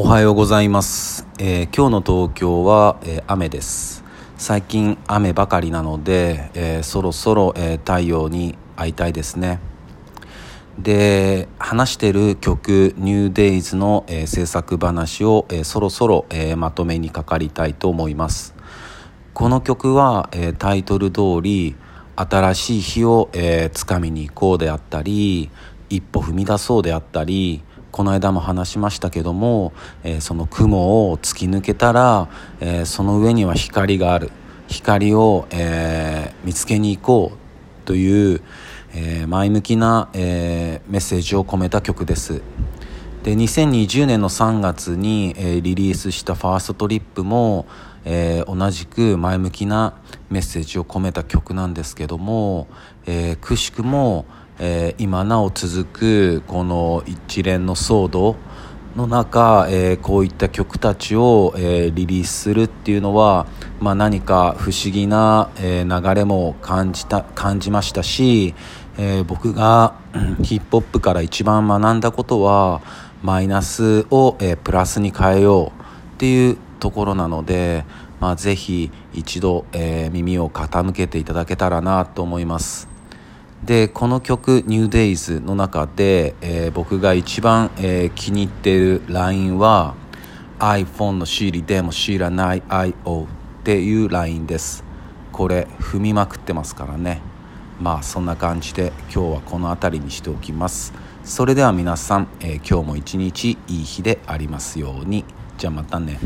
おはようございます、えー今日の東京は、えー雨です。最近雨ばかりなので、えーそろそろ、え太陽に会いたいですね。で話してる曲「NewDays の」え制作話を、えそろそろ、えまとめにかかりたいと思います。この曲は、えタイトル通り新しい日を、えー、掴みに行こうであったり一歩踏み出そうであったりこの間も話しましたけども、えーその雲を突き抜けたら、えーその上には光がある。光を、えー見つけに行こうという、え前向きな、えメッセージを込めた曲です。で2020年の3月に、えリリースした「ファーストトリップも」えー同じく前向きなメッセージを込めた曲なんですけども、えーくしくも、えー今なお続くこの一連の騒動の中、えーこういった曲たちを、えーリリースするっていうのは、まあ、何か不思議な、えー流れも感じた感じましたし、え僕が ヒップホップから一番学んだことはマイナスを、えプラスに変えようっていうところなので、まあ、ぜひ一度、え耳を傾けていただけたらなと思います。でこの曲「NewDays」の中で、えー僕が一番、えー気に入っているラインは iPhone の Siri でも知らない IO っていうラインです。これ踏みまくってますからね。まあそんな感じで今日はこの辺りにしておきます。それでは皆さん、えー今日も一日いい日でありますように。じゃあまたね。